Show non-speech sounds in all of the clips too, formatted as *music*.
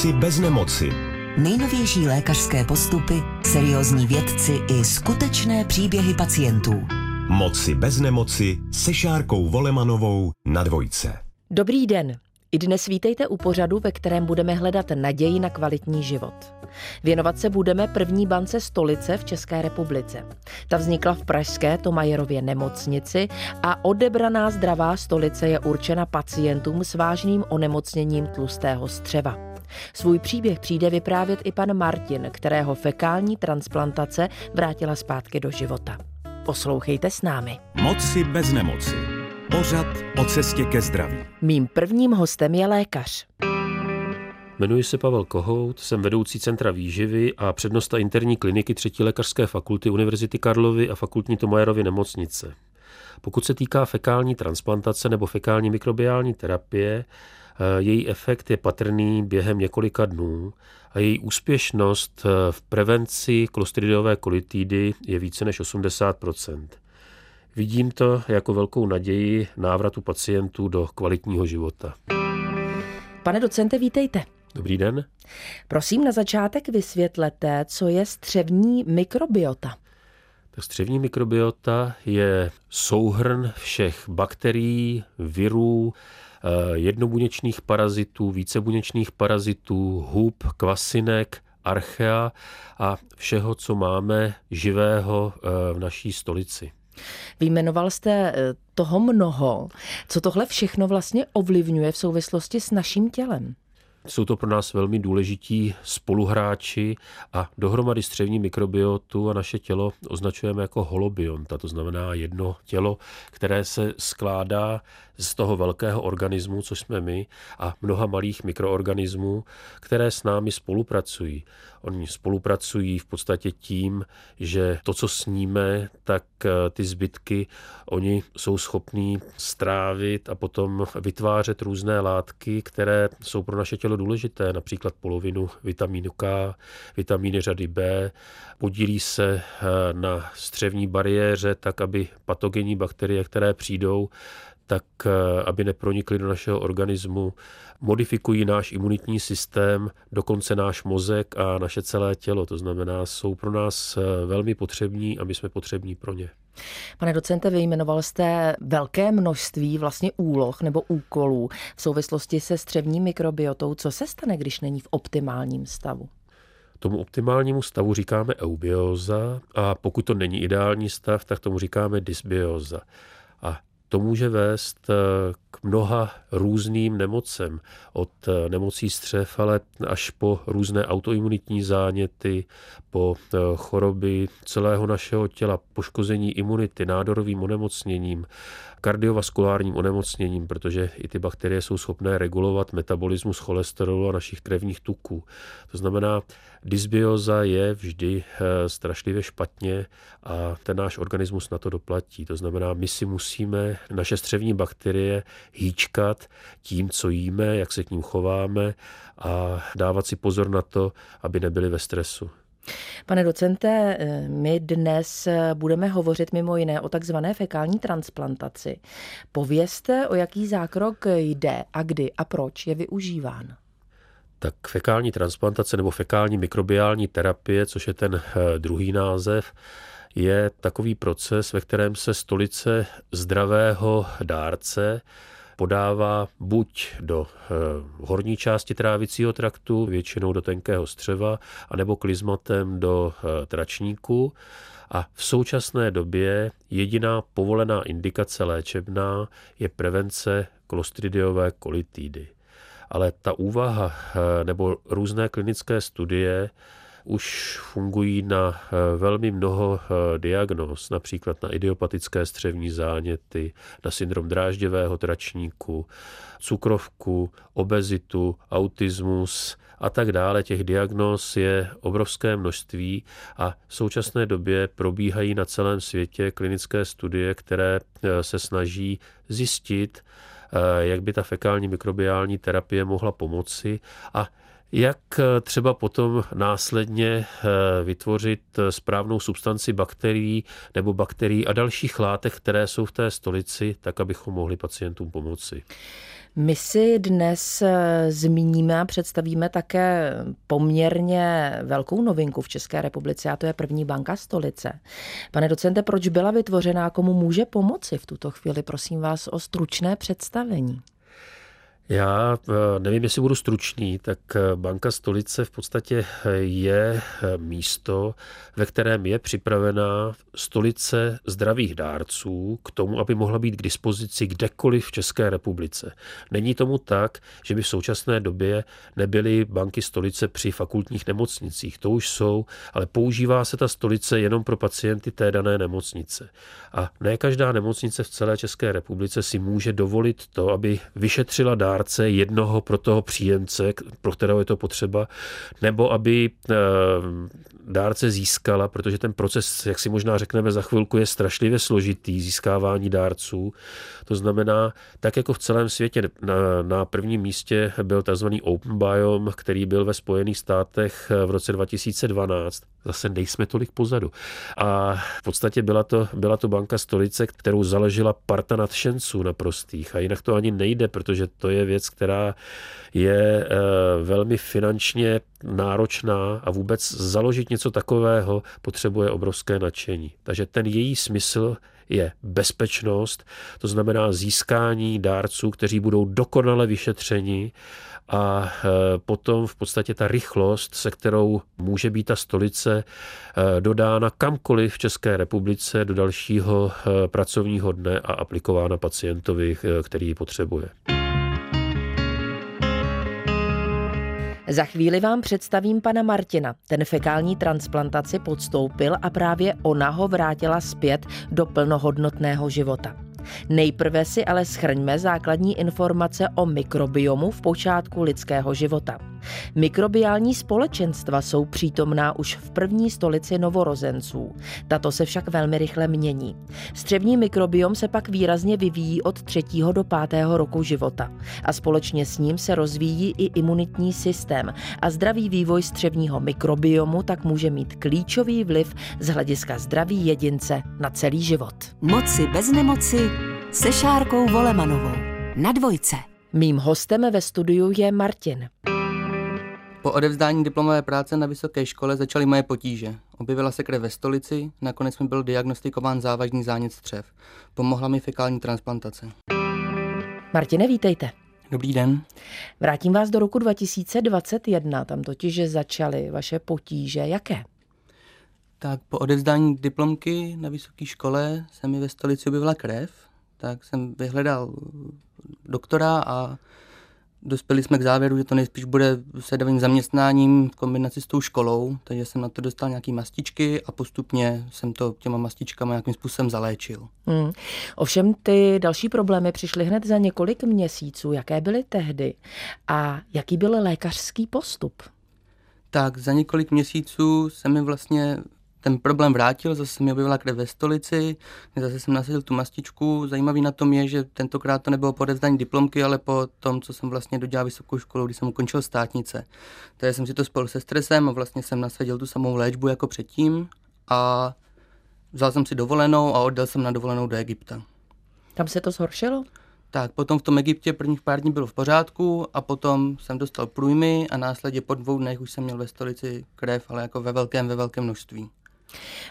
Moci bez nemoci. Nejnovější lékařské postupy, seriózní vědci i skutečné příběhy pacientů. Moci bez nemoci se Šárkou Volemanovou na dvojce. Dobrý den. I dnes vítejte u pořadu, ve kterém budeme hledat naději na kvalitní život. Věnovat se budeme první bance stolice v České republice. Ta vznikla v pražské Tomajerově nemocnici a odebraná zdravá stolice je určena pacientům s vážným onemocněním tlustého střeva. Svůj příběh přijde vyprávět i pan Martin, kterého fekální transplantace vrátila zpátky do života. Poslouchejte s námi. Moci bez nemoci. Pořad o cestě ke zdraví. Mým prvním hostem je lékař. Jmenuji se Pavel Kohout, jsem vedoucí Centra výživy a přednosta interní kliniky třetí lékařské fakulty Univerzity Karlovy a fakultní Tomajerovy nemocnice. Pokud se týká fekální transplantace nebo fekální mikrobiální terapie, její efekt je patrný během několika dnů a její úspěšnost eh, v prevenci klostridiové kolitidy je více než 80% Vidím to jako velkou naději návratu pacientů do kvalitního života. Pane docente, vítejte. Dobrý den. Prosím na začátek vysvětlete, co je střevní mikrobiota. Ta střevní mikrobiota je souhrn všech bakterií, virů, eh, jednobuněčných parazitů, vícebuněčných parazitů, hub, kvasinek, archea a všeho, co máme živého eh, v naší stolici. Vyjmenoval jste eh, toho mnoho. Co tohle všechno vlastně ovlivňuje v souvislosti s naším tělem? Jsou to pro nás velmi důležití spoluhráči a dohromady střevní mikrobiotu a naše tělo označujeme jako holobionta, to znamená jedno tělo, které se skládá z toho velkého organismu, což jsme my, a mnoha malých mikroorganismů, které s námi spolupracují. Oni spolupracují v podstatě tím, že to, co sníme, tak eh, ty zbytky oni jsou schopní strávit a potom vytvářet různé látky, které jsou pro naše tělo důležité, například polovinu vitamínu K, vitamíny řady B, podílí se eh, na střevní bariéře tak, aby patogenní bakterie, které přijdou, tak eh, aby nepronikly do našeho organismu, modifikují náš imunitní systém, dokonce náš mozek a naše celé tělo. To znamená, jsou pro nás eh, velmi potřební a my jsme potřební pro ně. Pane docente, vyjmenoval jste velké množství vlastně úloh nebo úkolů v souvislosti se střevní mikrobiotou. Co se stane, když není v optimálním stavu? Tomu optimálnímu stavu říkáme eubioza a pokud to není ideální stav, tak tomu říkáme dysbioza. A to může vést eh, k mnoha různým nemocem, od eh, nemocí střev, ale až po různé autoimunitní záněty, po eh, choroby celého našeho těla, poškození imunity, nádorovým onemocněním, kardiovaskulárním onemocněním, protože i ty bakterie jsou schopné regulovat metabolismus cholesterolu a našich krevních tuků. To znamená, dysbioza je vždy eh, strašlivě špatně a ten náš organismus na to doplatí. To znamená, my si musíme naše střevní bakterie hýčkat tím, co jíme, jak se k ním chováme a dávat si pozor na to, aby nebyli ve stresu. Pane docente, eh, my dnes eh, budeme hovořit mimo jiné o takzvané fekální transplantaci. Povězte, o jaký zákrok jde a kdy a proč je využíván. Tak fekální transplantace nebo fekální mikrobiální terapie, což je ten eh, druhý název, je takový proces, ve kterém se stolice zdravého dárce podává buď do eh, horní části trávicího traktu, většinou do tenkého střeva, anebo klizmatem do eh, tračníku. A v současné době jediná povolená indikace léčebná je prevence klostridiové kolitidy. Ale ta úvaha eh, nebo různé klinické studie už fungují na eh, velmi mnoho eh, diagnóz, například na idiopatické střevní záněty, na syndrom drážděvého tračníku, cukrovku, obezitu, autismus a tak dále. Těch diagnóz je obrovské množství a v současné době probíhají na celém světě klinické studie, které eh, se snaží zjistit, jak by ta fekální mikrobiální terapie mohla pomoci a jak třeba potom následně vytvořit správnou substanci bakterií nebo bakterií a dalších látek, které jsou v té stolici, tak abychom mohli pacientům pomoci. My si dnes eh, zmíníme a představíme také poměrně velkou novinku v České republice a to je první banka stolice. Pane docente, proč byla vytvořená, komu může pomoci v tuto chvíli? Prosím vás o stručné představení. Já eh, nevím, jestli budu stručný, tak eh, Banka stolice v podstatě eh, je místo, ve kterém je připravená stolice zdravých dárců k tomu, aby mohla být k dispozici kdekoliv v České republice. Není tomu tak, že by v současné době nebyly banky stolice při fakultních nemocnicích. To už jsou, ale používá se ta stolice jenom pro pacienty té dané nemocnice. A ne každá nemocnice v celé České republice si může dovolit to, aby vyšetřila dár dárce jednoho pro toho příjemce, pro kterého je to potřeba, nebo aby eh, dárce získala, protože ten proces, jak si možná řekneme za chvilku, je strašlivě složitý, získávání dárců. To znamená, tak jako v celém světě na, na prvním místě byl tzv. Open Biome, který byl ve Spojených státech v roce 2012. Zase nejsme tolik pozadu. A v podstatě byla to, byla to banka stolice, kterou založila parta nadšenců naprostých. A jinak to ani nejde, protože to je věc, která je eh, velmi finančně náročná a vůbec založit něco takového potřebuje obrovské nadšení. Takže ten její smysl je bezpečnost, to znamená získání dárců, kteří budou dokonale vyšetřeni a eh, potom v podstatě ta rychlost, se kterou může být ta stolice eh, dodána kamkoliv v České republice do dalšího pracovního dne a aplikována pacientovi, který ji potřebuje. Za chvíli vám představím pana Martina. Ten fekální transplantaci podstoupil a právě ona ho vrátila zpět do plnohodnotného života. Nejprve si ale schrňme základní informace o mikrobiomu v počátku lidského života. Mikrobiální společenstva jsou přítomná už v první stolici novorozenců. Tato se však velmi rychle mění. Střevní mikrobiom se pak výrazně vyvíjí od třetího do pátého roku života a společně s ním se rozvíjí i imunitní systém a zdravý vývoj střevního mikrobiomu tak může mít klíčový vliv z hlediska zdraví jedince na celý život. Moci bez nemoci se Šárkou Volemanovou na dvojce. Mým hostem ve studiu je Martin. Po odevzdání diplomové práce na vysoké škole začaly moje potíže. Objevila se krev ve stolici, nakonec mi byl diagnostikován závažný zánět střev. Pomohla mi fekální transplantace. Martine, vítejte. Dobrý den. Vrátím vás do roku 2021, tam totiž začaly vaše potíže. Jaké? Tak po odevzdání diplomky na vysoké škole se mi ve stolici objevila krev, tak jsem vyhledal doktora a dospěli jsme k závěru, že to nejspíš bude sedavým zaměstnáním v kombinaci s tou školou, takže jsem na to dostal nějaké mastičky a postupně jsem to těma mastičkama nějakým způsobem zaléčil. Hmm. Ovšem ty další problémy přišly hned za několik měsíců. Jaké byly tehdy a jaký byl lékařský postup? Tak za několik měsíců se mi vlastně ten problém vrátil, zase mi objevila krev ve stolici, zase jsem nasadil tu mastičku. Zajímavý na tom je, že tentokrát to nebylo po odevzdání diplomky, ale po tom, co jsem vlastně dodělal vysokou školu, když jsem ukončil státnice. Takže jsem si to spolu se stresem a vlastně jsem nasadil tu samou léčbu jako předtím a vzal jsem si dovolenou a oddal jsem na dovolenou do Egypta. Tam se to zhoršilo? Tak, potom v tom Egyptě prvních pár dní bylo v pořádku a potom jsem dostal průjmy a následně po dvou dnech už jsem měl ve stolici krev, ale jako ve velkém, ve velkém množství.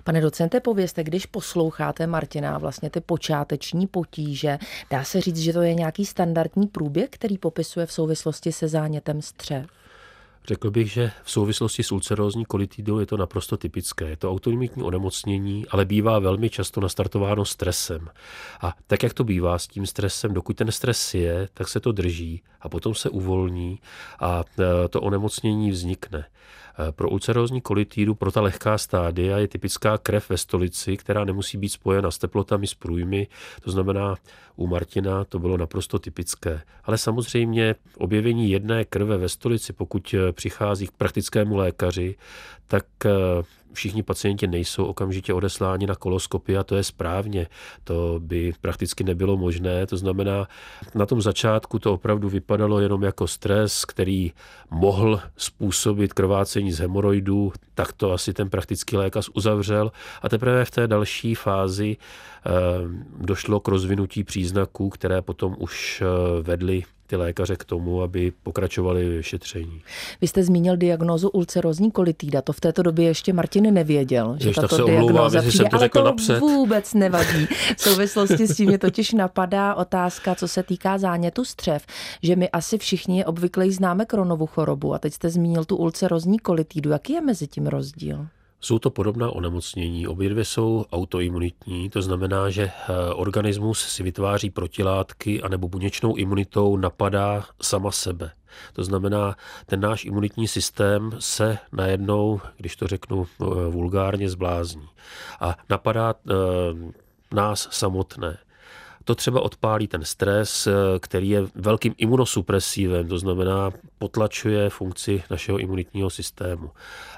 Pane docente, povězte, když posloucháte Martina vlastně ty počáteční potíže, dá se říct, že to je nějaký standardní průběh, který popisuje v souvislosti se zánětem střev? Řekl bych, že v souvislosti s ulcerózní kolitidou je to naprosto typické. Je to autoimunitní onemocnění, ale bývá velmi často nastartováno stresem. A tak, jak to bývá s tím stresem, dokud ten stres je, tak se to drží a potom se uvolní a e, to onemocnění vznikne. E, pro ulcerózní kolitídu, pro ta lehká stádia je typická krev ve stolici, která nemusí být spojena s teplotami, s průjmy. To znamená, u Martina to bylo naprosto typické. Ale samozřejmě objevení jedné krve ve stolici, pokud e, přichází k praktickému lékaři, tak eh, všichni pacienti nejsou okamžitě odesláni na koloskopy a to je správně. To by prakticky nebylo možné. To znamená, na tom začátku to opravdu vypadalo jenom jako stres, který mohl způsobit krvácení z hemoroidů, tak to asi ten praktický lékař uzavřel. A teprve v té další fázi eh, došlo k rozvinutí příznaků, které potom už eh, vedly ty lékaře k tomu, aby pokračovali v vyšetření. Vy jste zmínil diagnózu ulcerozní kolitída, to v této době ještě Martin nevěděl, že Jež, tato se diagnóza přijde, přijde, ale to napřed. vůbec nevadí. V souvislosti s tím mě totiž napadá otázka, co se týká zánětu střev, že my asi všichni obvykle známe kronovou chorobu a teď jste zmínil tu ulcerozní kolitídu. Jaký je mezi tím rozdíl? Jsou to podobná onemocnění, obě dvě jsou autoimunitní, to znamená, že eh, organismus si vytváří protilátky anebo buněčnou imunitou napadá sama sebe. To znamená, ten náš imunitní systém se najednou, když to řeknu eh, vulgárně, zblázní a napadá eh, nás samotné to třeba odpálí ten stres, eh, který je velkým imunosupresívem, to znamená potlačuje funkci našeho imunitního systému.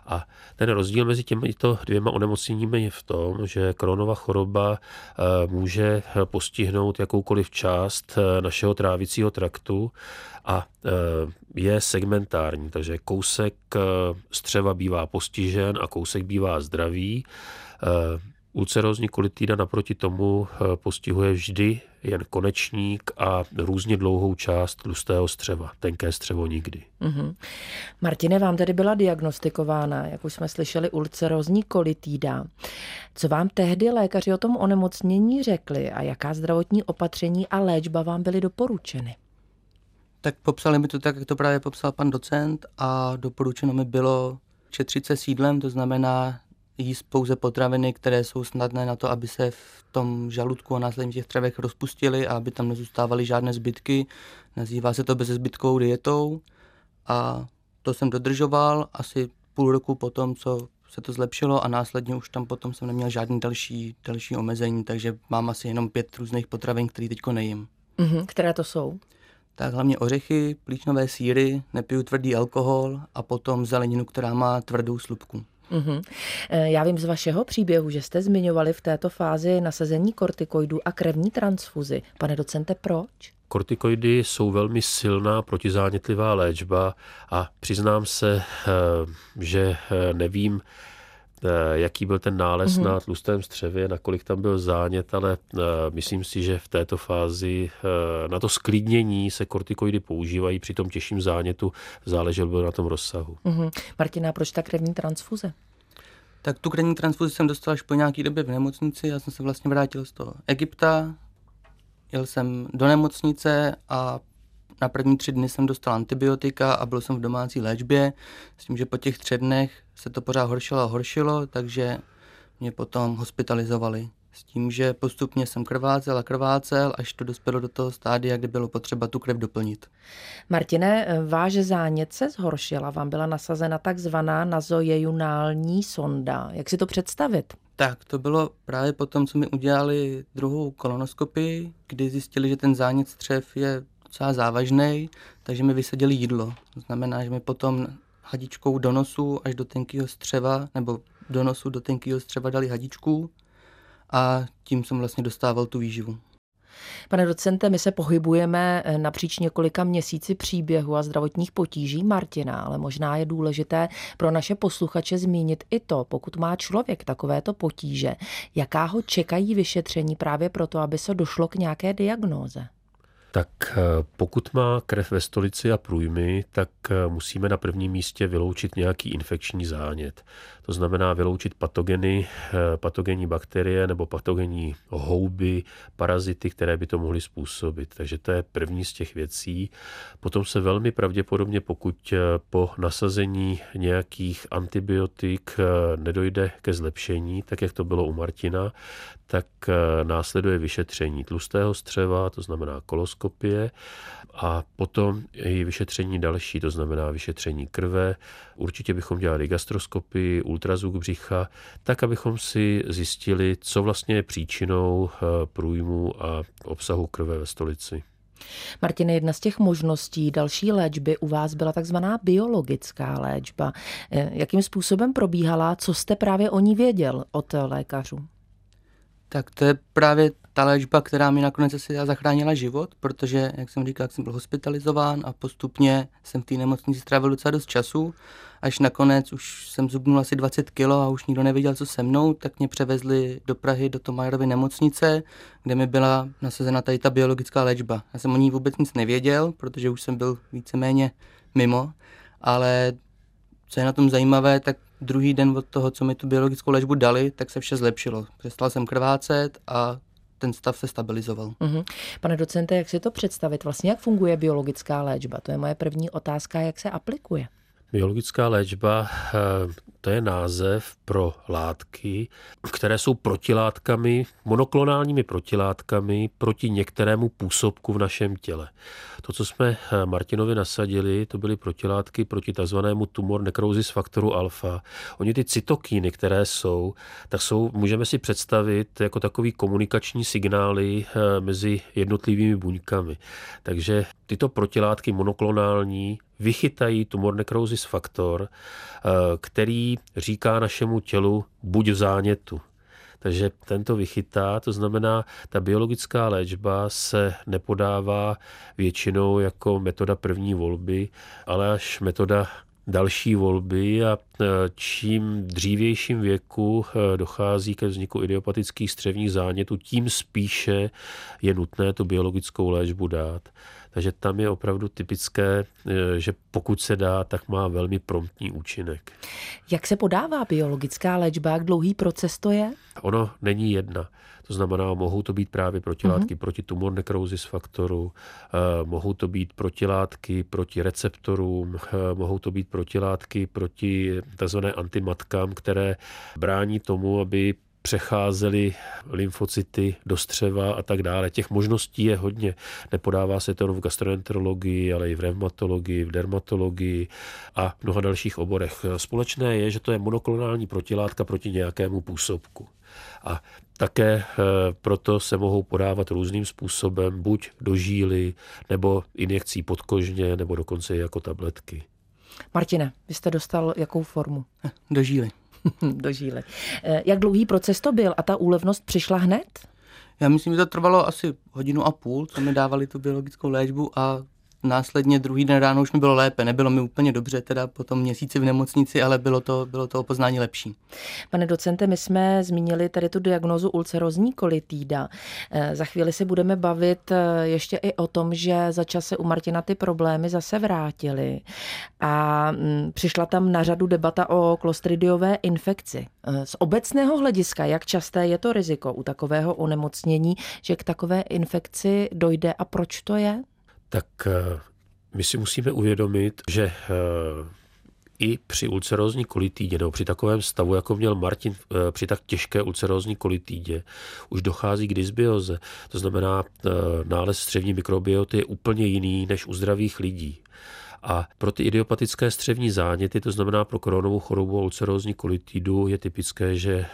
A ten rozdíl mezi těmito dvěma onemocněními je v tom, že Kronova choroba eh, může postihnout jakoukoliv část eh, našeho trávicího traktu a je segmentární, takže kousek střeva bývá postižen a kousek bývá zdravý. Ulcerózní kolitída naproti tomu eh, postihuje vždy jen konečník a různě dlouhou část tlustého střeva, tenké střevo nikdy. Mm-hmm. Martine, vám tedy byla diagnostikována, jak už jsme slyšeli, ulcerózní kolitída. Co vám tehdy lékaři o tom onemocnění řekli a jaká zdravotní opatření a léčba vám byly doporučeny? Tak popsali mi to tak, jak to právě popsal pan docent a doporučeno mi bylo četřit se sídlem, to znamená jíst pouze potraviny, které jsou snadné na to, aby se v tom žaludku a následně těch třevech rozpustily a aby tam nezůstávaly žádné zbytky. Nazývá se to bezezbytkovou dietou a to jsem dodržoval asi půl roku potom, co se to zlepšilo a následně už tam potom jsem neměl žádný další, další omezení, takže mám asi jenom pět různých potravin, které teďko nejím. Mm-hmm, které to jsou? Tak hlavně ořechy, plíčnové síry, nepiju tvrdý alkohol a potom zeleninu, která má tvrdou slupku. Mm-hmm. Já vím z vašeho příběhu, že jste zmiňovali v této fázi nasazení kortikoidů a krevní transfuzi. Pane docente, proč? Kortikoidy jsou velmi silná protizánětlivá léčba a přiznám se, eh, že eh, nevím, jaký byl ten nález mm-hmm. na tlustém střevě, nakolik tam byl zánět, ale myslím si, že v této fázi na to sklidnění se kortikoidy používají při tom těžším zánětu, záležel byl na tom rozsahu. Mm-hmm. Martina, proč ta krevní transfuze? Tak tu krevní transfuzi jsem dostal až po nějaký době v nemocnici. Já jsem se vlastně vrátil z toho Egypta, jel jsem do nemocnice a na první tři dny jsem dostal antibiotika a byl jsem v domácí léčbě s tím, že po těch třech dnech se to pořád horšilo a horšilo, takže mě potom hospitalizovali. S tím, že postupně jsem krvácel a krvácel, až to dospělo do toho stádia, kdy bylo potřeba tu krev doplnit. Martine, váš zánět se zhoršila, vám byla nasazena takzvaná nazojejunální sonda. Jak si to představit? Tak, to bylo právě potom, co mi udělali druhou kolonoskopii, kdy zjistili, že ten zánět střev je docela závažný, takže mi vysadili jídlo. To znamená, že mi potom hadičkou do nosu až do tenkého střeva, nebo do nosu do tenkého střeva dali hadičku a tím jsem vlastně dostával tu výživu. Pane docente, my se pohybujeme eh, napříč několika měsíci příběhu a zdravotních potíží Martina, ale možná je důležité pro naše posluchače zmínit i to, pokud má člověk takovéto potíže, jaká ho čekají vyšetření právě proto, aby se došlo k nějaké diagnóze. Tak eh, pokud má krev ve stolici a průjmy, tak eh, musíme na prvním místě vyloučit nějaký infekční zánět. To znamená vyloučit patogeny, eh, patogenní bakterie nebo patogenní houby, parazity, které by to mohly způsobit. Takže to je první z těch věcí. Potom se velmi pravděpodobně, pokud po nasazení nějakých antibiotik nedojde ke zlepšení, tak jak to bylo u Martina, tak následuje vyšetření tlustého střeva, to znamená koloskopie, endoskopie a potom i vyšetření další, to znamená vyšetření krve. Určitě bychom dělali gastroskopii, ultrazvuk břicha, tak, abychom si zjistili, co vlastně je příčinou eh, průjmu a obsahu krve ve stolici. Martine, jedna z těch možností další léčby u vás byla takzvaná biologická léčba. Eh, jakým způsobem probíhala? Co jste právě o ní věděl od lékařů? Tak to je právě ta léčba, která mi nakonec asi zachránila život, protože, jak jsem říkal, jsem byl hospitalizován a postupně jsem v té nemocnici strávil docela dost času. Až nakonec už jsem zubnul asi 20 kilo a už nikdo nevěděl, co se mnou, tak mě převezli do Prahy, do Tomajerovy nemocnice, kde mi byla nasazena tady ta biologická léčba. Já jsem o ní vůbec nic nevěděl, protože už jsem byl víceméně mimo, ale co je na tom zajímavé, tak druhý den od toho, co mi tu biologickou léčbu dali, tak se vše zlepšilo. Přestal jsem krvácet a ten stav se stabilizoval. Mm-hmm. Pane docente, jak si to představit? Vlastně jak funguje biologická léčba? To je moje první otázka, jak se aplikuje. Biologická léčba eh, to je název pro látky, které jsou protilátkami, monoklonálními protilátkami proti některému působku v našem těle. To, co jsme eh, Martinovi nasadili, to byly protilátky proti takzvanému tumor necrosis faktoru alfa. Oni ty cytokíny, které jsou, tak jsou, můžeme si představit jako takový komunikační signály eh, mezi jednotlivými buňkami. Takže tyto protilátky monoklonální vychytají tumor necrosis faktor, eh, který říká našemu tělu buď v zánětu. Takže tento vychytá, to znamená, ta biologická léčba se nepodává většinou jako metoda první volby, ale až metoda další volby a e, čím dřívějším věku e, dochází ke vzniku idiopatických střevních zánětů, tím spíše je nutné tu biologickou léčbu dát. Takže tam je opravdu typické, e, že pokud se dá, tak má velmi promptní účinek. Jak se podává biologická léčba? Jak dlouhý proces to je? Ono není jedna. To znamená, mohou to být právě protilátky mm-hmm. proti tumor necrosis faktoru, eh, mohou to být protilátky proti receptorům, eh, mohou to být protilátky proti tzv. antimatkám, které brání tomu, aby přecházely lymfocyty do střeva a tak dále. Těch možností je hodně. Nepodává se to jenom v gastroenterologii, ale i v reumatologii, v dermatologii a v mnoha dalších oborech. Společné je, že to je monoklonální protilátka proti nějakému působku. A také eh, proto se mohou podávat různým způsobem, buď do žíly, nebo injekcí podkožně, nebo dokonce i jako tabletky. Martine, vy jste dostal jakou formu? Do žíly. *laughs* do žíly. Eh, jak dlouhý proces to byl a ta úlevnost přišla hned? Já myslím, že to trvalo asi hodinu a půl, co mi dávali tu biologickou léčbu a následně druhý den ráno už mi bylo lépe. Nebylo mi úplně dobře teda po tom měsíci v nemocnici, ale bylo to, bylo to opoznání lepší. Pane docente, my jsme zmínili tady tu diagnozu ulcerozní kolitída. Eh, za chvíli se budeme bavit eh, ještě i o tom, že za čas se u Martina ty problémy zase vrátily a mm, přišla tam na řadu debata o klostridiové infekci. Eh, z obecného hlediska, jak časté je to riziko u takového onemocnění, že k takové infekci dojde a proč to je? Tak eh, my si musíme uvědomit, že eh, i při ulcerózní kolitýdě, nebo při takovém stavu, jako měl Martin eh, při tak těžké ulcerózní kolitýdě, už dochází k dysbioze. To znamená, nález střevní mikrobioty je úplně jiný než u zdravých lidí. A pro ty idiopatické střevní záněty, to znamená pro koronovou chorobu a ulcerózní kolitidu, je typické, že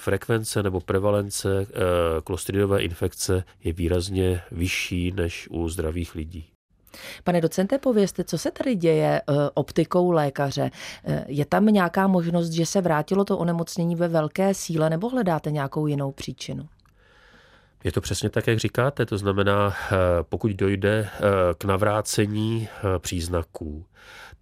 frekvence nebo prevalence eh, klostridové infekce je výrazně vyšší než u zdravých lidí. Pane docente, povězte, co se tady děje eh, optikou lékaře? Eh, je tam nějaká možnost, že se vrátilo to onemocnění ve velké síle nebo hledáte nějakou jinou příčinu? Je to přesně tak, jak říkáte. To znamená, pokud dojde k navrácení příznaků,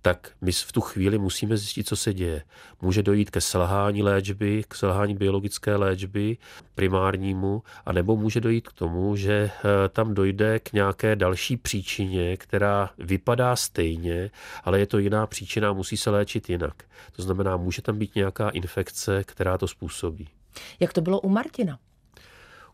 tak my v tu chvíli musíme zjistit, co se děje. Může dojít ke selhání léčby, k selhání biologické léčby primárnímu, a nebo může dojít k tomu, že eh, tam dojde k nějaké další příčině, která vypadá stejně, ale je to jiná příčina a musí se léčit jinak. To znamená, může tam být nějaká infekce, která to způsobí. Jak to bylo u Martina?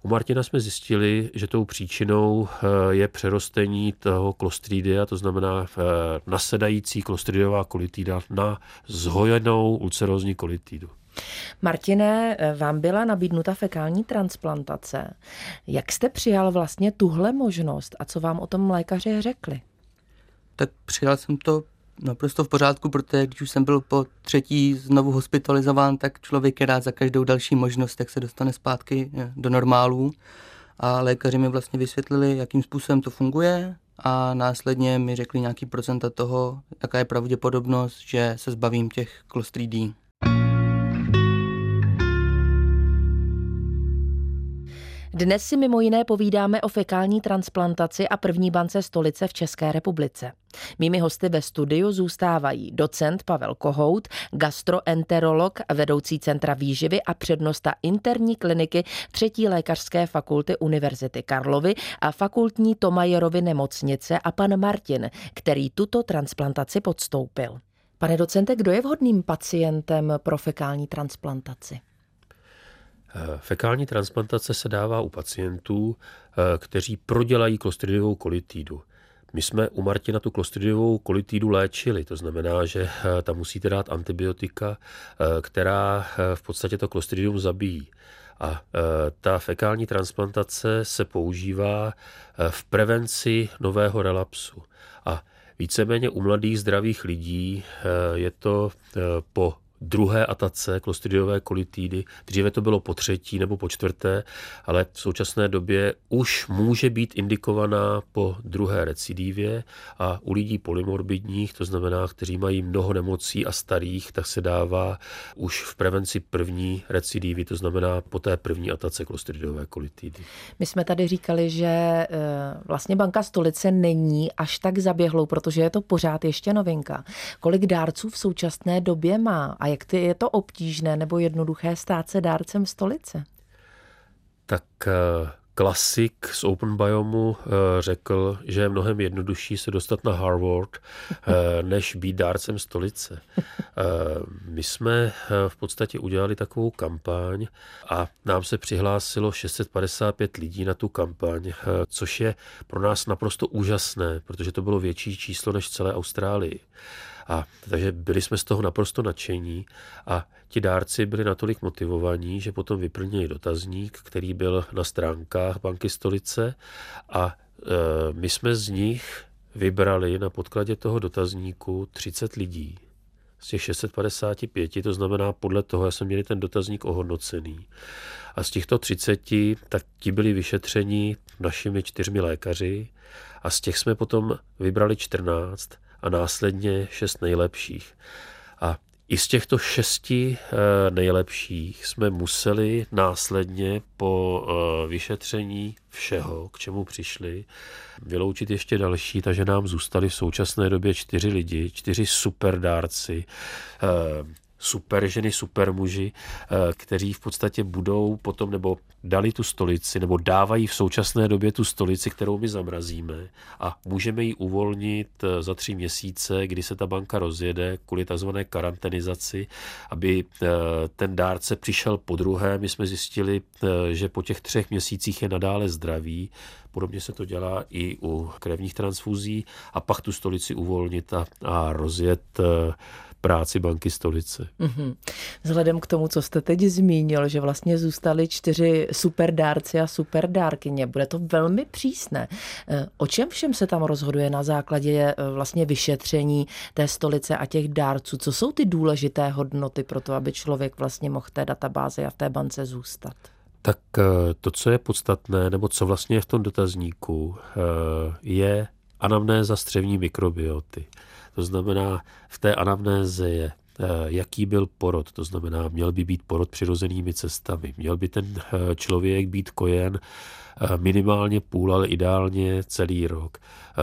U Martina jsme zjistili, že tou příčinou eh, je přerostení toho klostridia, to znamená eh, nasedající klostridová kolitida na zhojenou ulcerózní kolitidu. Martine, eh, vám byla nabídnuta fekální transplantace. Jak jste přijal vlastně tuhle možnost a co vám o tom lékaři řekli? Tak přijal jsem to naprosto v pořádku, protože když už jsem byl po třetí znovu hospitalizován, tak člověk je rád za každou další možnost, jak se dostane zpátky eh, do normálu. a lékaři mi vlastně vysvětlili, jakým způsobem to funguje a následně mi řekli nějaký procenta toho, jaká je pravděpodobnost, že se zbavím těch klostridí. Dnes si mimo jiné povídáme o fekální transplantaci a první bance stolice v České republice. Mými hosty ve studiu zůstávají docent Pavel Kohout, gastroenterolog, vedoucí centra výživy a přednosta interní kliniky třetí lékařské fakulty Univerzity Karlovy a fakultní Tomajerovy nemocnice a pan Martin, který tuto transplantaci podstoupil. Pane docente, kdo je vhodným pacientem pro fekální transplantaci? Fekální transplantace se dává u pacientů, eh, kteří prodělají klostridovou kolitidu. My jsme u Martina tu klostridovou kolitidu léčili, to znamená, že eh, tam musíte dát antibiotika, eh, která v podstatě to klostridium zabíjí. A ta fekální transplantace se používá v prevenci nového relapsu. A víceméně u mladých zdravých lidí je to po druhé atace klostridiové kolitidy. Dříve to bylo po třetí nebo po čtvrté, ale v současné době už může být indikovaná po druhé recidivě a u lidí polymorbidních, to znamená, kteří mají mnoho nemocí a starých, tak se dává už v prevenci první recidivy, to znamená po té první atace klostridiové kolitidy. My jsme tady říkali, že eh, vlastně banka stolice není až tak zaběhlou, protože je to pořád ještě novinka. Kolik dárců v současné době má a jak ty je to obtížné nebo jednoduché stát se dárcem stolice? Tak eh, klasik z Open Biomu eh, řekl, že je mnohem jednodušší se dostat na Harvard, eh, *laughs* než být dárcem stolice. My jsme v podstatě udělali takovou kampaň a nám se přihlásilo 655 lidí na tu kampaň, což je pro nás naprosto úžasné, protože to bylo větší číslo než v celé Austrálii. A takže byli jsme z toho naprosto nadšení a ti dárci byli natolik motivovaní, že potom vyplnili dotazník, který byl na stránkách banky stolice a e, my jsme z nich vybrali na podkladě toho dotazníku 30 lidí z těch 655, to znamená podle toho, já jsem měli ten dotazník ohodnocený. A z těchto 30, tak ti byli vyšetřeni našimi čtyřmi lékaři a z těch jsme potom vybrali 14 a následně šest nejlepších. A i z těchto šesti eh, nejlepších jsme museli následně po eh, vyšetření všeho, k čemu přišli, vyloučit ještě další, takže nám zůstali v současné době čtyři lidi, čtyři superdárci, eh, super ženy, super muži, eh, kteří v podstatě budou potom nebo dali tu stolici nebo dávají v současné době tu stolici, kterou my zamrazíme a můžeme ji uvolnit eh, za tři měsíce, kdy se ta banka rozjede kvůli tzv. karantenizaci, aby eh, ten dárce přišel po druhé. My jsme zjistili, že po těch třech měsících je nadále zdravý, Podobně se to dělá i u krevních transfuzí a pak tu stolici uvolnit a, a rozjet práci banky stolice. Mm-hmm. Vzhledem k tomu, co jste teď zmínil, že vlastně zůstali čtyři superdárci a superdárkyně, bude to velmi přísné. Eh, o čem všem se tam rozhoduje na základě eh, vlastně vyšetření té stolice a těch dárců? Co jsou ty důležité hodnoty pro to, aby člověk vlastně mohl té databázi a v té bance zůstat? Tak eh, to, co je podstatné, nebo co vlastně je v tom dotazníku, je anamnéza střevní mikrobioty. To znamená, v té anamnéze je eh, jaký byl porod, to znamená, měl by být porod přirozenými cestami, měl by ten eh, člověk být kojen minimálně půl, ale ideálně celý rok.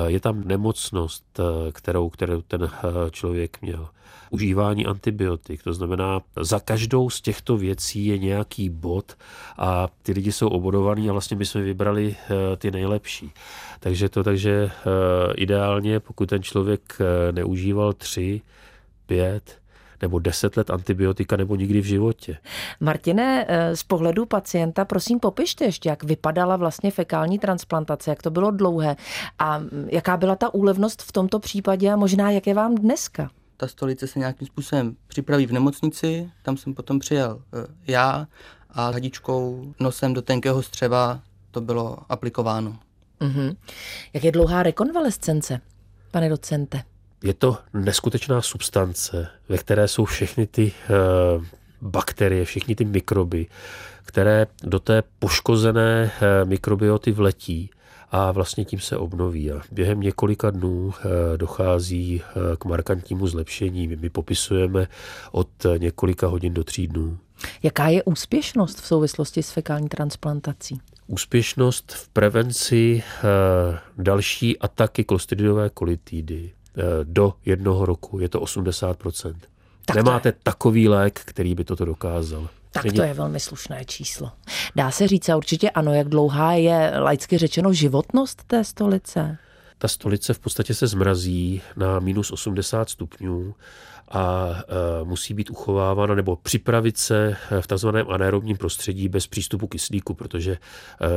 Je tam nemocnost, kterou, kterou ten člověk měl užívání antibiotik. To znamená, za každou z těchto věcí je nějaký bod a ty lidi jsou obodovaní a vlastně my jsme vybrali eh, ty nejlepší. Takže to takže eh, ideálně, pokud ten člověk eh, neužíval tři, pět, nebo deset let antibiotika nebo nikdy v životě. Martine, z pohledu pacienta, prosím popište ještě, jak vypadala vlastně fekální transplantace, jak to bylo dlouhé a jaká byla ta úlevnost v tomto případě a možná jak je vám dneska? ta stolice se nějakým způsobem připraví v nemocnici, tam jsem potom přijel eh, já a hadičkou nosem do tenkého střeva to bylo aplikováno. Mm-hmm. Jak je dlouhá rekonvalescence, pane docente? Je to neskutečná substance, ve které jsou všechny ty uh, bakterie, všechny ty mikroby, které do té poškozené mikrobioty vletí a vlastně tím se obnoví. A během několika dnů dochází k markantnímu zlepšení. My popisujeme od několika hodin do tří dnů. Jaká je úspěšnost v souvislosti s fekální transplantací? Úspěšnost v prevenci eh, další ataky klostridiové kolitidy eh, do jednoho roku je to 80%. Tak Nemáte to je... takový lék, který by toto dokázal. Tak to je velmi slušné číslo. Dá se říct a určitě ano, jak dlouhá je laicky řečeno životnost té stolice? Ta stolice v podstatě se zmrazí na minus 80 stupňů a e, musí být uchovávána nebo připravit se v takzvaném anaerobním prostředí bez přístupu kyslíku, protože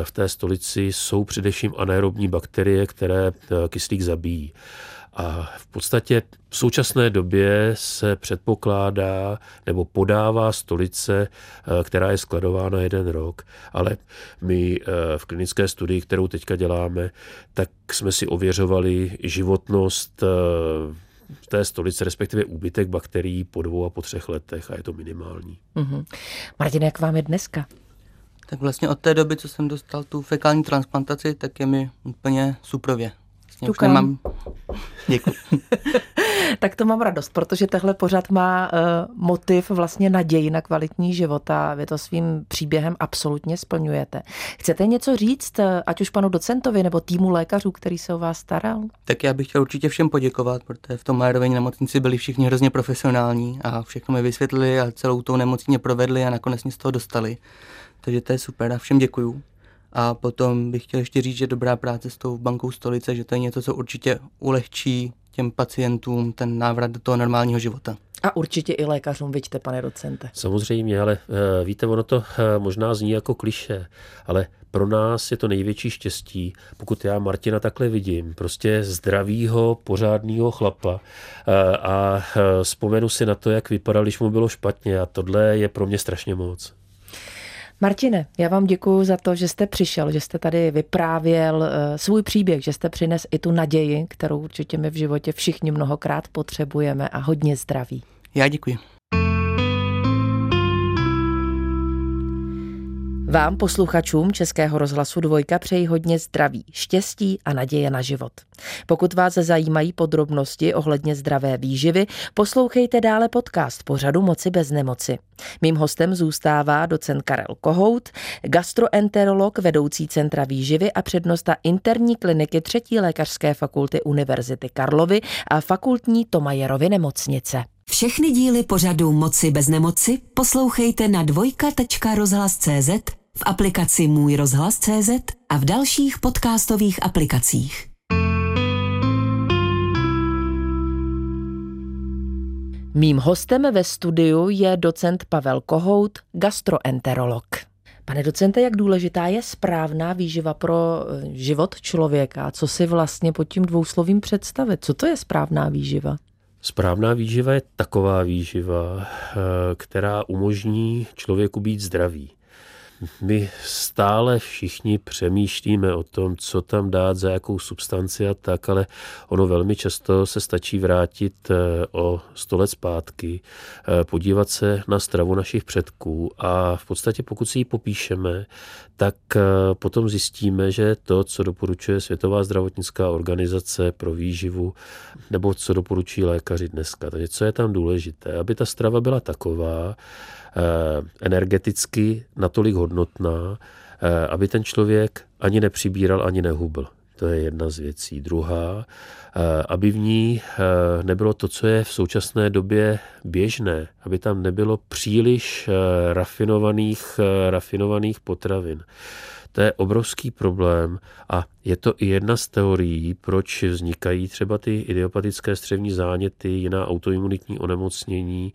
v té stolici jsou především anaerobní bakterie, které kyslík zabíjí. A v podstatě v současné době se předpokládá nebo podává stolice, která je skladována jeden rok, ale my v klinické studii, kterou teďka děláme, tak jsme si ověřovali životnost v té stolice, respektive úbytek bakterií po dvou a po třech letech a je to minimální. Mm-hmm. Martin, jak vám je dneska? Tak vlastně od té doby, co jsem dostal tu fekální transplantaci, tak je mi úplně suprově. Vlastně už nemám... Děkuji. *laughs* tak to mám radost, protože tehle pořad má uh, motiv vlastně naději na kvalitní život a vy to svým příběhem absolutně splňujete. Chcete něco říct, eh, ať už panu docentovi nebo týmu lékařů, který se o vás staral? Tak já bych chtěl určitě všem poděkovat, protože v tom Majerově nemocnici byli všichni hrozně profesionální a všechno mi vysvětlili a celou tou nemocně provedli a nakonec mě z toho dostali. Takže to je super a všem děkuju. A potom bych chtěl ještě říct, že dobrá práce s tou bankou stolice, že to je něco, co určitě ulehčí těm pacientům ten návrat do toho normálního života. A určitě i lékařům, vidíte, pane docente. Samozřejmě, ale uh, víte, ono to uh, možná zní jako kliše, ale pro nás je to největší štěstí, pokud já Martina takhle vidím, prostě zdravýho, pořádného chlapa uh, a vzpomenu si na to, jak vypadal, když mu bylo špatně a tohle je pro mě strašně moc. Martine, já vám děkuji za to, že jste přišel, že jste tady vyprávěl eh, svůj příběh, že jste přines i tu naději, kterou určitě my v životě všichni mnohokrát potřebujeme a hodně zdraví. Já děkuji. Vám, posluchačům Českého rozhlasu Dvojka, přeji hodně zdraví, štěstí a naděje na život. Pokud vás zajímají podrobnosti ohledně zdravé výživy, poslouchejte dále podcast pořadu Moci bez nemoci. Mým hostem zůstává docent Karel Kohout, gastroenterolog, vedoucí Centra výživy a přednosta interní kliniky třetí lékařské fakulty Univerzity Karlovy a fakultní Tomajerovy nemocnice. Všechny díly pořadu Moci bez nemoci poslouchejte na dvojka.rozhlas.cz, v aplikaci Můj rozhlas.cz a v dalších podcastových aplikacích. Mým hostem ve studiu je docent Pavel Kohout, gastroenterolog. Pane docente, jak důležitá je správná výživa pro eh, život člověka? Co si vlastně pod tím dvouslovím představit? Co to je správná výživa? Správná výživa je taková výživa, eh, která umožní člověku být zdravý. My stále všichni přemýšlíme o tom, co tam dát, za jakou substanci a tak, ale ono velmi často se stačí vrátit eh, o sto let zpátky, eh, podívat se na stravu našich předků a v podstatě pokud si ji popíšeme, tak eh, potom zjistíme, že to, co doporučuje Světová zdravotnická organizace pro výživu, nebo co doporučují lékaři dneska. Takže co je tam důležité? Aby ta strava byla taková, energeticky natolik hodnotná, eh, aby ten člověk ani nepřibíral, ani nehubl. To je jedna z věcí. Druhá, eh, aby v ní nebylo to, co je v současné době běžné, aby tam nebylo příliš rafinovaných, rafinovaných potravin. To je obrovský problém a je to i jedna z teorií, proč vznikají třeba ty idiopatické střevní záněty, jiná autoimunitní onemocnění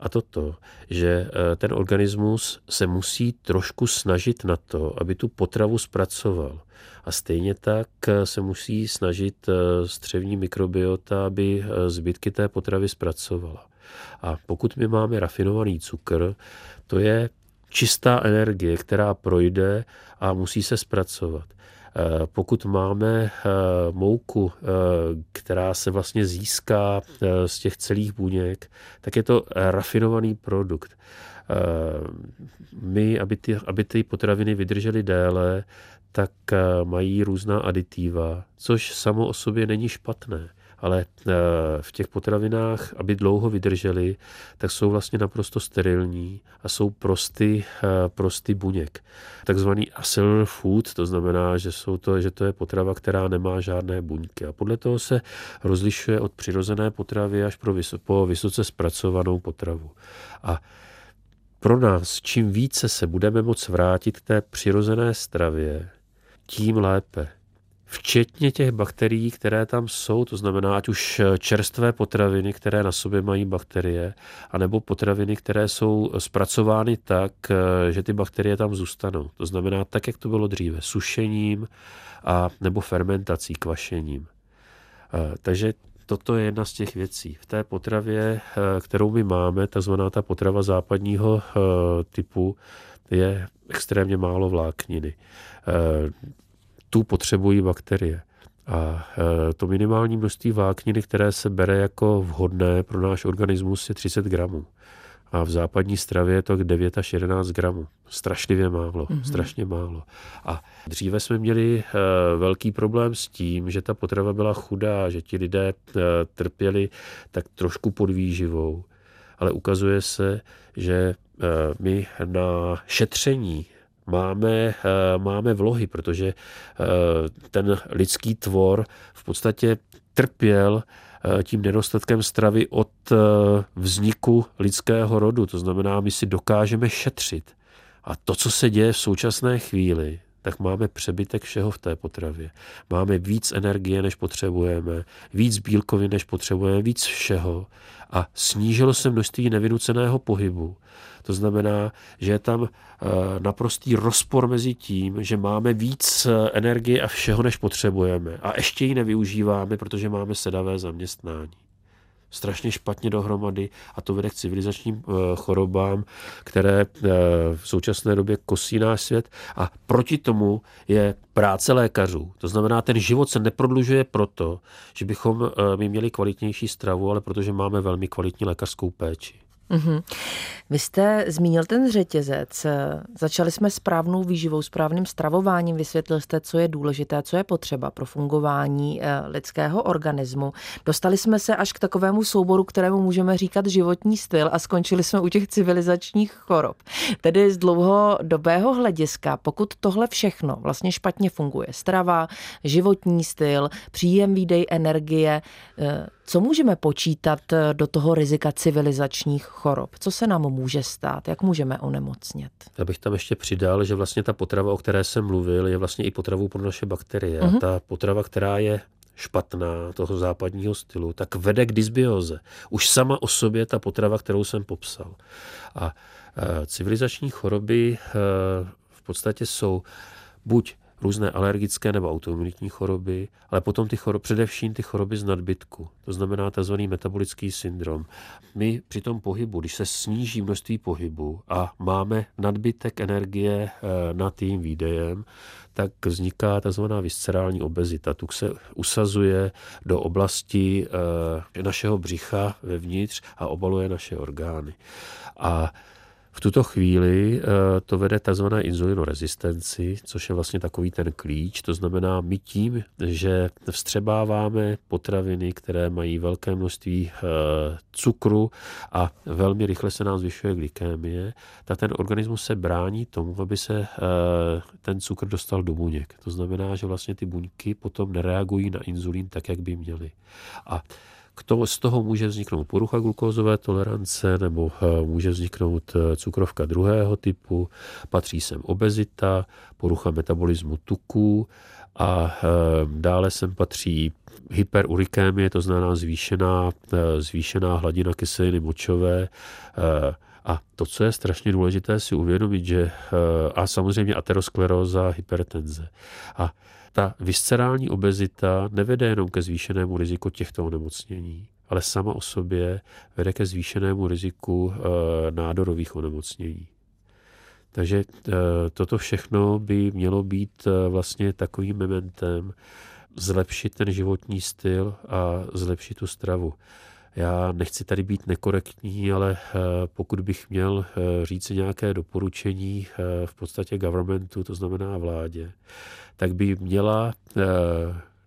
a to to, že eh, ten organismus se musí trošku snažit na to, aby tu potravu zpracoval. A stejně tak eh, se musí snažit eh, střevní mikrobiota, aby zbytky té potravy zpracovala. A pokud my máme rafinovaný cukr, to je čistá energie, která projde a musí se zpracovat. Eh, pokud máme eh, mouku, eh, která se vlastně získá z těch celých buněk, tak je to rafinovaný produkt. my, aby ty, aby ty potraviny vydržely déle, tak mají různá aditiva, což samo o sobě není špatné ale eh, v těch potravinách, aby dlouho vydržely, tak jsou vlastně naprosto sterilní a jsou prosty, eh, prosty buněk. Takzvaný acellular food, to znamená, že, jsou to, že to je potrava, která nemá žádné buňky. A podle toho se rozlišuje od přirozené potravy až pro vys- po vysoce zpracovanou potravu. A pro nás, čím více se budeme moct vrátit k té přirozené stravě, tím lépe včetně těch bakterií, které tam jsou, to znamená ať už čerstvé potraviny, které na sobě mají bakterie, anebo potraviny, které jsou zpracovány tak, že ty bakterie tam zůstanou. To znamená tak, jak to bylo dříve, sušením a nebo fermentací, kvašením. Eh, takže toto je jedna z těch věcí. V té potravě, eh, kterou my máme, takzvaná ta potrava západního eh, typu, je extrémně málo vlákniny tu potřebují bakterie. A e, to minimální množství vlákniny, které se bere jako vhodné pro náš organismus, je 30 gramů. A v západní stravě je to 9 až 11 gramů. Strašlivě málo, mm-hmm. strašně málo. A dříve jsme měli e, velký problém s tím, že ta potrava byla chudá, že ti lidé e, trpěli tak trošku pod výživou. Ale ukazuje se, že my na šetření máme, eh, máme vlohy, protože eh, ten lidský tvor v podstatě trpěl eh, tím nedostatkem stravy od vzniku lidského rodu. To znamená, my si dokážeme šetřit. A to, co se děje v současné chvíli, tak máme přebytek všeho v té potravě. Máme víc energie, než potřebujeme, víc bílkovin, než potřebujeme, víc všeho. A snížilo se množství nevynuceného pohybu. To znamená, že je tam eh, naprostý rozpor mezi tím, že máme víc eh, energie a všeho, než potřebujeme. A ještě ji nevyužíváme, protože máme sedavé zaměstnání strašně špatně dohromady a to vede k civilizačním eh, chorobám, které v současné době kosí náš svět a proti tomu je práce lékařů. To znamená, ten život se neprodlužuje proto, že bychom my měli kvalitnější stravu, ale protože máme velmi kvalitní lékařskou péči. Mm-hmm. Vy jste zmínil ten řetězec. Začali jsme správnou výživou, správným stravováním. Vysvětlil jste, co je důležité, co je potřeba pro fungování eh, lidského organismu. Dostali jsme se až k takovému souboru, kterému můžeme říkat životní styl a skončili jsme u těch civilizačních chorob. Tedy z dlouhodobého hlediska, pokud tohle všechno vlastně špatně funguje, strava, životní styl, příjem, výdej energie, eh, co můžeme počítat eh, do toho rizika civilizačních chorob? Co se nám může stát? Jak můžeme onemocnět? Já bych tam ještě přidal, že vlastně ta potrava, o které jsem mluvil, je vlastně i potravou pro naše bakterie. Uh-huh. ta potrava, která je špatná toho západního stylu, tak vede k dysbioze. Už sama o sobě ta potrava, kterou jsem popsal. A e, civilizační choroby e, v podstatě jsou buď různé alergické nebo autoimunitní choroby, ale potom ty choroby, především ty choroby z nadbytku, to znamená tzv. metabolický syndrom. My při tom pohybu, když se sníží množství pohybu a máme nadbytek energie eh, nad tím výdejem, tak vzniká tzv. viscerální obezita. Tu se usazuje do oblasti eh, našeho břicha vevnitř a obaluje naše orgány. A tuto chvíli eh, to vede tzv. insulinorezistenci, což je vlastně takový ten klíč. To znamená, my tím, že vstřebáváme potraviny, které mají velké množství eh, cukru a velmi rychle se nám zvyšuje glykémie, tak ten organismus se brání tomu, aby se eh, ten cukr dostal do buněk. To znamená, že vlastně ty buňky potom nereagují na inzulín tak, jak by měly. A k z toho může vzniknout porucha glukózové tolerance nebo eh, může vzniknout eh, cukrovka druhého typu, patří sem obezita, porucha metabolismu tuků a eh, dále sem patří hyperurikémie, to znamená zvýšená, zvýšená hladina kyseliny močové, a to, co je strašně důležité si uvědomit, že a samozřejmě ateroskleróza, hypertenze. A ta viscerální obezita nevede jenom ke zvýšenému riziku těchto onemocnění, ale sama o sobě vede ke zvýšenému riziku eh, nádorových onemocnění. Takže eh, toto všechno by mělo být eh, vlastně takovým mementem zlepšit ten životní styl a zlepšit tu stravu. Já nechci tady být nekorektní, ale pokud bych měl říct nějaké doporučení v podstatě governmentu, to znamená vládě, tak by měla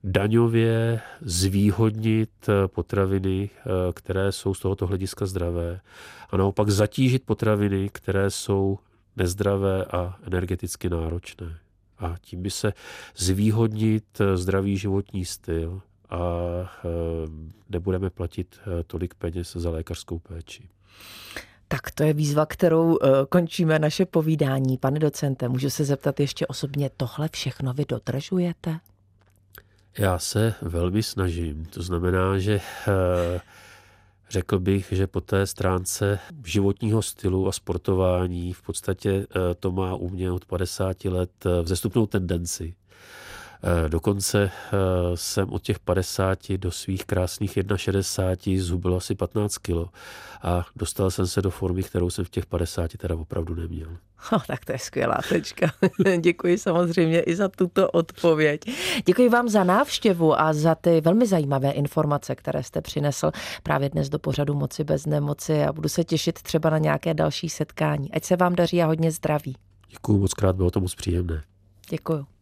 daňově zvýhodnit eh, potraviny, eh, které jsou z tohoto hlediska zdravé a naopak zatížit potraviny, které jsou nezdravé a energeticky náročné. A tím by se zvýhodnit eh, zdravý životní styl a nebudeme platit tolik peněz za lékařskou péči. Tak to je výzva, kterou končíme naše povídání. Pane docente, můžu se zeptat ještě osobně, tohle všechno vy dodržujete? Já se velmi snažím. To znamená, že řekl bych, že po té stránce životního stylu a sportování v podstatě to má u mě od 50 let vzestupnou tendenci. Dokonce jsem od těch 50 do svých krásných 61 zubil asi 15 kilo a dostal jsem se do formy, kterou jsem v těch 50 teda opravdu neměl. Oh, tak to je skvělá tečka. *laughs* Děkuji samozřejmě i za tuto odpověď. Děkuji vám za návštěvu a za ty velmi zajímavé informace, které jste přinesl právě dnes do pořadu Moci bez nemoci a budu se těšit třeba na nějaké další setkání. Ať se vám daří a hodně zdraví. Děkuji moc krát, bylo to moc příjemné. Děkuji.